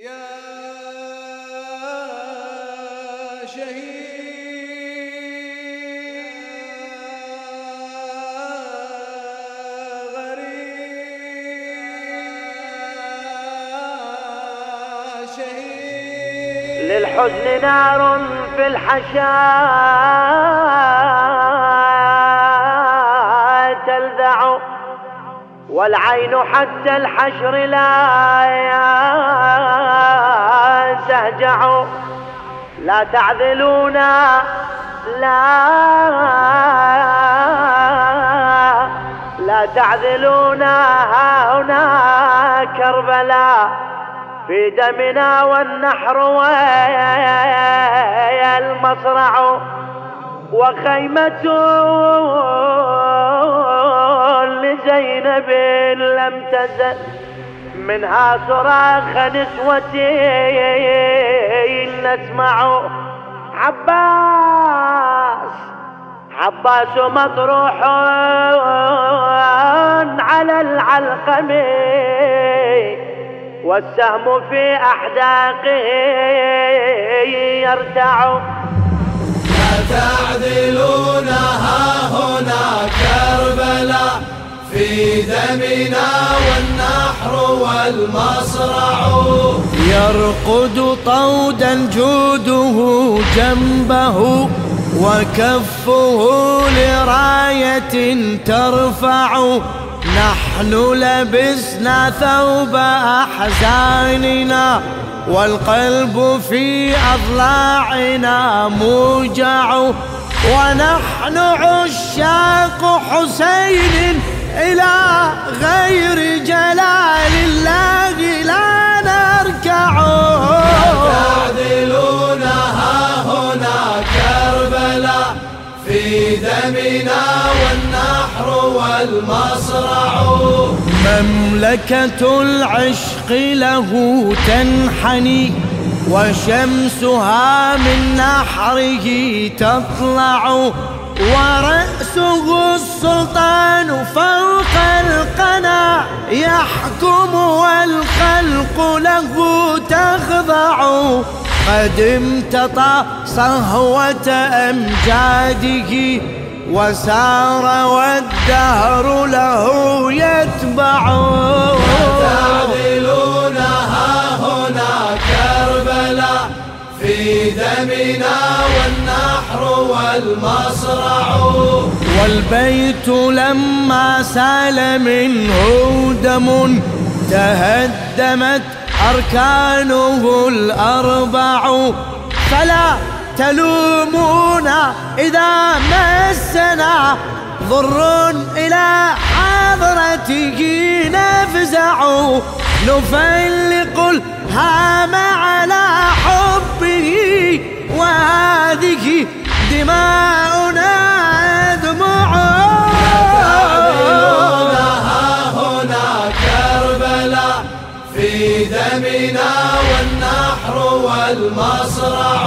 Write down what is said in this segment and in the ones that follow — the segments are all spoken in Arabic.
يا شهيد. للحزن نار في الحشاء تلذع والعين حتى الحشر لا تهجع لا تعذلونا. لا. لا تعذلونا. ها هنا كربلاء في دمنا والنحر والمصرع. وخيمة لزينب لم تزل. منها صراخ نسوتي نسمع عباس عباس مطروح على العلقمين والسهم في أحداقه يرتع. لا تعذلونا ها هنا كربلاء في دمنا والنحر والمصرع. يرقد طودا جوده جنبه وكفه لراية ترفع. نحن لبسنا ثوب أحزاننا والقلب في أضلاعنا موجع. ونحن عشاق حسين إلى غير جلال الله لا نركع. تعدلونا ها هنا كربلاء في دمنا والنحر والمصرع. مملكة العشق له تنحني وشمسها من نحره تطلع. ورأسه السلطان فوق القنا يحكم والخلق له تخضع. قد امتطى صهوة أمجاده وسار والدهر له يتبع. والمصرع والبيت لما سال منه دم تهدمت أركانه الأربع. فلا تلومونا إذا مسنا ضر إلى حضرته نفزع. نفلق الهام دماؤنا دموع. ها هنا كربلاء في دمنا والنحر والمصرع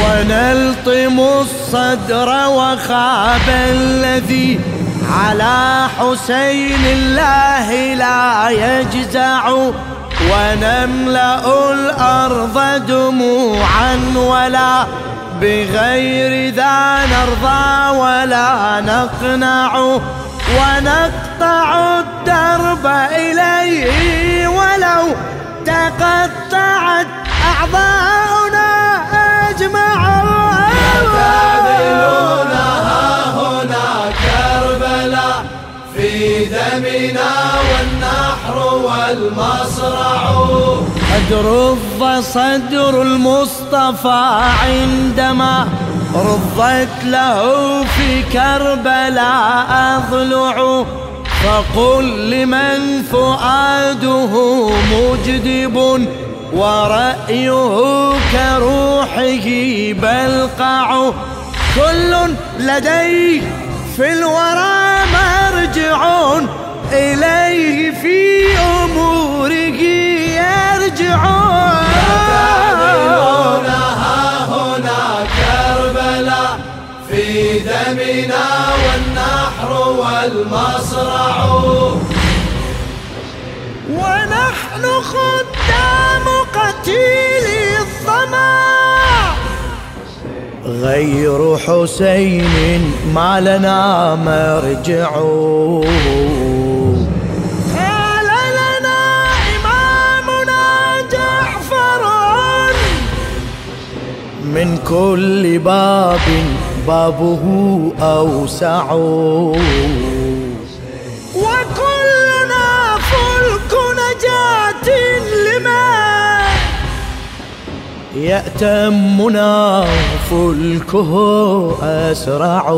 ونلطم الصدر وخاب الذي على حسين الله لا يجزع. ونملأ الأرض دموعا ولا بغير ذا نرضى ولا نقنع ونقطع الدرب إليه ولو تقطعت أعضاؤنا أجمع تعدلونا ها هنا كربلاء في دمنا والنحر والمصرع. قد رض صدر المصطفى عندما رضت له في كربلاء أضلع. فقل لمن فؤاده مجدب ورأيه كروحه بلقع. كل لديه في الورى مرجع إليه في أموره المصرع ونحن خدام قتيل الظما. غير حسين ما لنا مرجع. قال لنا إمامنا جعفر. من كل باب بابه أوسع. يأتمنا فلكه أسرع